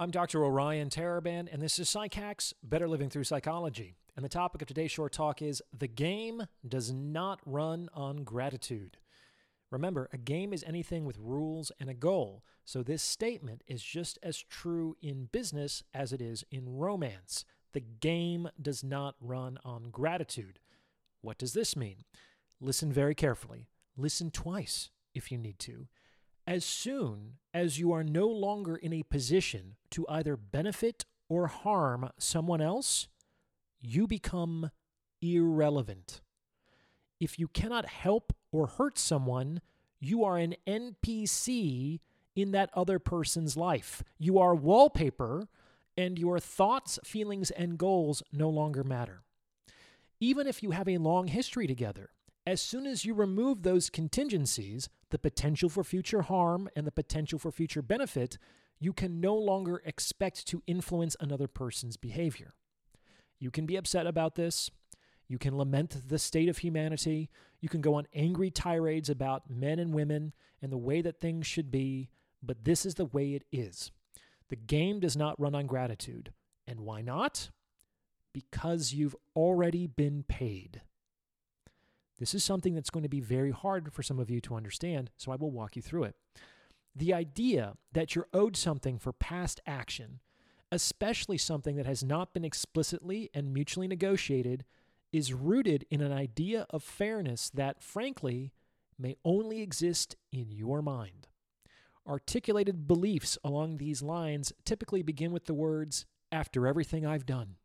I'm Dr. Orion Taraban, and this is PsycHacks Better Living Through Psychology. And the topic of today's short talk is The game does not run on gratitude. Remember, a game is anything with rules and a goal, so this statement is just as true in business as it is in romance. The game does not run on gratitude. What does this mean? Listen very carefully. Listen twice if you need to. As soon as you are no longer in a position to either benefit or harm someone else, you become irrelevant. If you cannot help or hurt someone, you are an NPC in that other person's life. You are wallpaper, and your thoughts, feelings, and goals no longer matter. Even if you have a long history together, as soon as you remove those contingencies, the potential for future harm and the potential for future benefit, you can no longer expect to influence another person's behavior. You can be upset about this. You can lament the state of humanity. You can go on angry tirades about men and women and the way that things should be, but this is the way it is. The game does not run on gratitude. And why not? Because you've already been paid. This is something that's going to be very hard for some of you to understand, so I will walk you through it. The idea that you're owed something for past action, especially something that has not been explicitly and mutually negotiated, is rooted in an idea of fairness that, frankly, may only exist in your mind. Articulated beliefs along these lines typically begin with the words, after everything I've done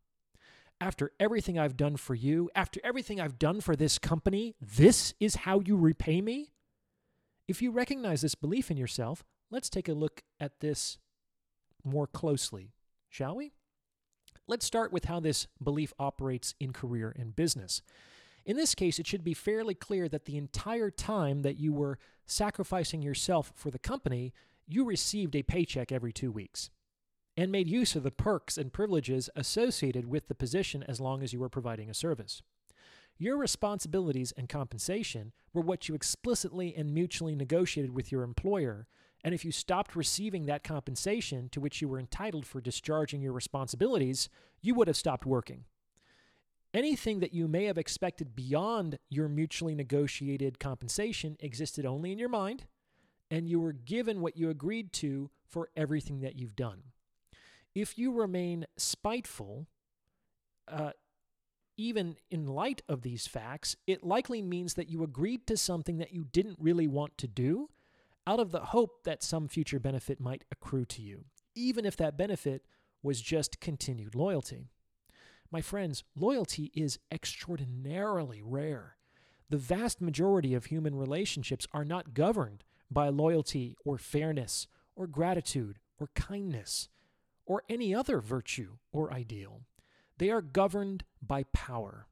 after everything I've done for you, after everything I've done for this company, this is how you repay me? If you recognize this belief in yourself, let's take a look at this more closely, shall we? Let's start with how this belief operates in career and business. In this case, it should be fairly clear that the entire time that you were sacrificing yourself for the company, you received a paycheck every two weeks and made use of the perks and privileges associated with the position as long as you were providing a service. Your responsibilities and compensation were what you explicitly and mutually negotiated with your employer, and if you stopped receiving that compensation to which you were entitled for discharging your responsibilities, you would have stopped working. Anything that you may have expected beyond your mutually negotiated compensation existed only in your mind, and you were given what you agreed to for everything that you've done. If you remain spiteful, uh, even in light of these facts, it likely means that you agreed to something that you didn't really want to do out of the hope that some future benefit might accrue to you, even if that benefit was just continued loyalty. My friends, loyalty is extraordinarily rare. The vast majority of human relationships are not governed by loyalty or fairness or gratitude or kindness or any other virtue or ideal. They are governed by power,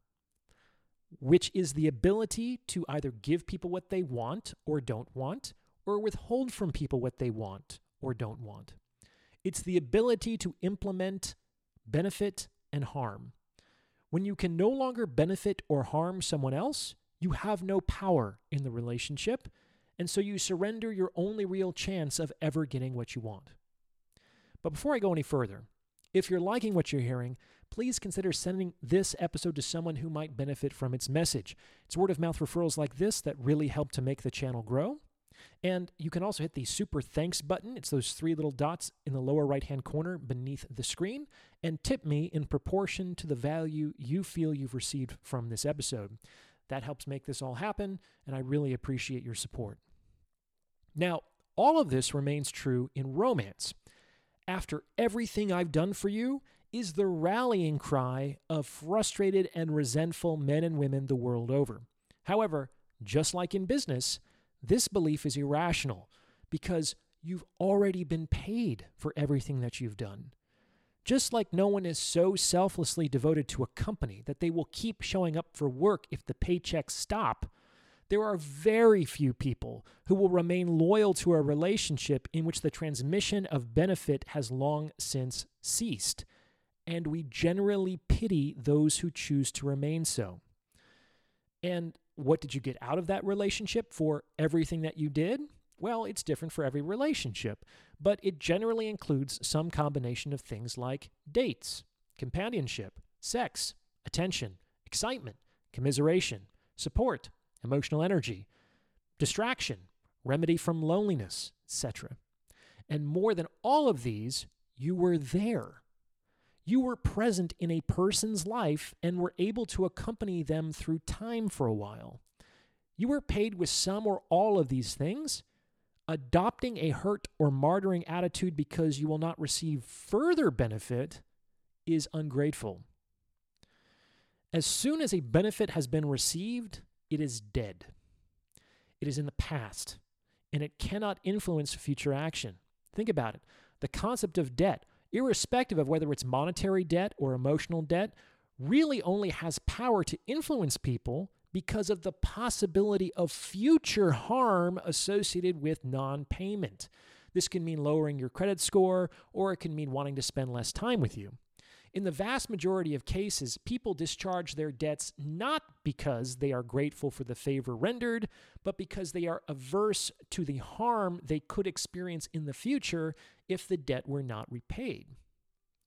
which is the ability to either give people what they want or don't want, or withhold from people what they want or don't want. It's the ability to implement benefit and harm. When you can no longer benefit or harm someone else, you have no power in the relationship, and so you surrender your only real chance of ever getting what you want. But before I go any further, if you're liking what you're hearing, please consider sending this episode to someone who might benefit from its message. It's word of mouth referrals like this that really help to make the channel grow. And you can also hit the super thanks button. It's those three little dots in the lower right hand corner beneath the screen and tip me in proportion to the value you feel you've received from this episode. That helps make this all happen, and I really appreciate your support. Now, all of this remains true in romance after everything I've done for you is the rallying cry of frustrated and resentful men and women the world over. However, just like in business, this belief is irrational because you've already been paid for everything that you've done. Just like no one is so selflessly devoted to a company that they will keep showing up for work if the paychecks stop, there are very few people who will remain loyal to a relationship in which the transmission of benefit has long since ceased, and we generally pity those who choose to remain so. And what did you get out of that relationship for everything that you did? Well, it's different for every relationship, but it generally includes some combination of things like dates, companionship, sex, attention, excitement, commiseration, support, emotional energy, distraction, remedy from loneliness, etc. And more than all of these, you were there. You were present in a person's life and were able to accompany them through time for a while. You were paid with some or all of these things. Adopting a hurt or martyring attitude because you will not receive further benefit is ungrateful. As soon as a benefit has been received, it is dead. It is in the past, and it cannot influence future action. Think about it. The concept of debt, irrespective of whether it's monetary debt or emotional debt, really only has power to influence people because of the possibility of future harm associated with non payment. This can mean lowering your credit score, or it can mean wanting to spend less time with you. In the vast majority of cases, people discharge their debts not because they are grateful for the favor rendered, but because they are averse to the harm they could experience in the future if the debt were not repaid.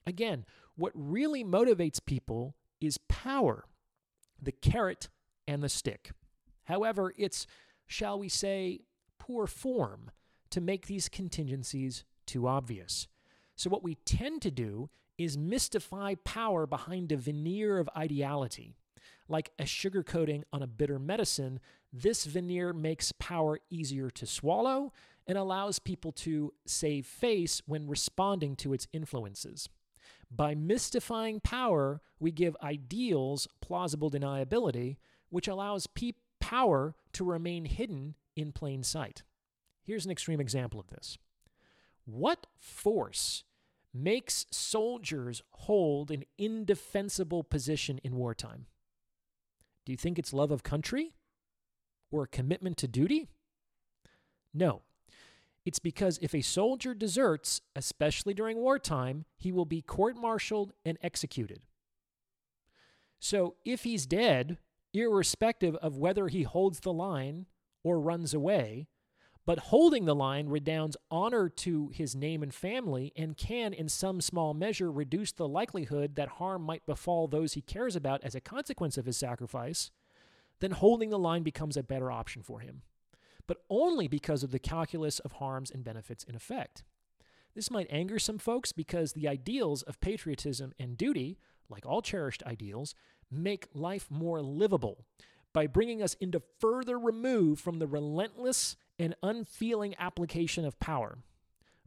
Again, what really motivates people is power, the carrot and the stick. However, it's, shall we say, poor form to make these contingencies too obvious. So, what we tend to do is mystify power behind a veneer of ideality. Like a sugar coating on a bitter medicine, this veneer makes power easier to swallow and allows people to save face when responding to its influences. By mystifying power, we give ideals plausible deniability, which allows pe- power to remain hidden in plain sight. Here's an extreme example of this. What force makes soldiers hold an indefensible position in wartime? Do you think it's love of country or a commitment to duty? No. It's because if a soldier deserts, especially during wartime, he will be court martialed and executed. So if he's dead, irrespective of whether he holds the line or runs away, but holding the line redounds honor to his name and family and can, in some small measure, reduce the likelihood that harm might befall those he cares about as a consequence of his sacrifice, then holding the line becomes a better option for him. But only because of the calculus of harms and benefits in effect. This might anger some folks because the ideals of patriotism and duty, like all cherished ideals, make life more livable by bringing us into further remove from the relentless and unfeeling application of power.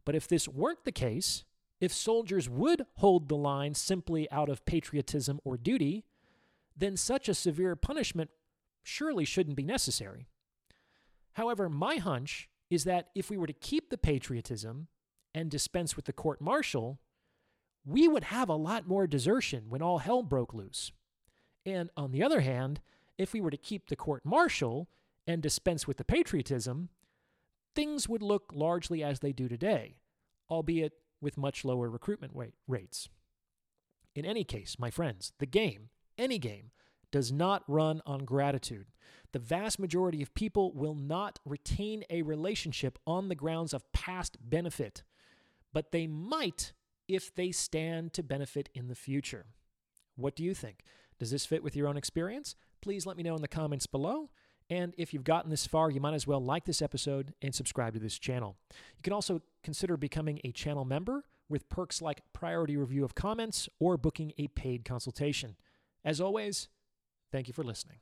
But if this weren't the case, if soldiers would hold the line simply out of patriotism or duty, then such a severe punishment surely shouldn't be necessary. However, my hunch is that if we were to keep the patriotism and dispense with the court martial, we would have a lot more desertion when all hell broke loose. And on the other hand, if we were to keep the court martial and dispense with the patriotism, things would look largely as they do today, albeit with much lower recruitment rates. In any case, my friends, the game, any game, does not run on gratitude. The vast majority of people will not retain a relationship on the grounds of past benefit, but they might if they stand to benefit in the future. What do you think? Does this fit with your own experience? Please let me know in the comments below. And if you've gotten this far, you might as well like this episode and subscribe to this channel. You can also consider becoming a channel member with perks like priority review of comments or booking a paid consultation. As always, thank you for listening.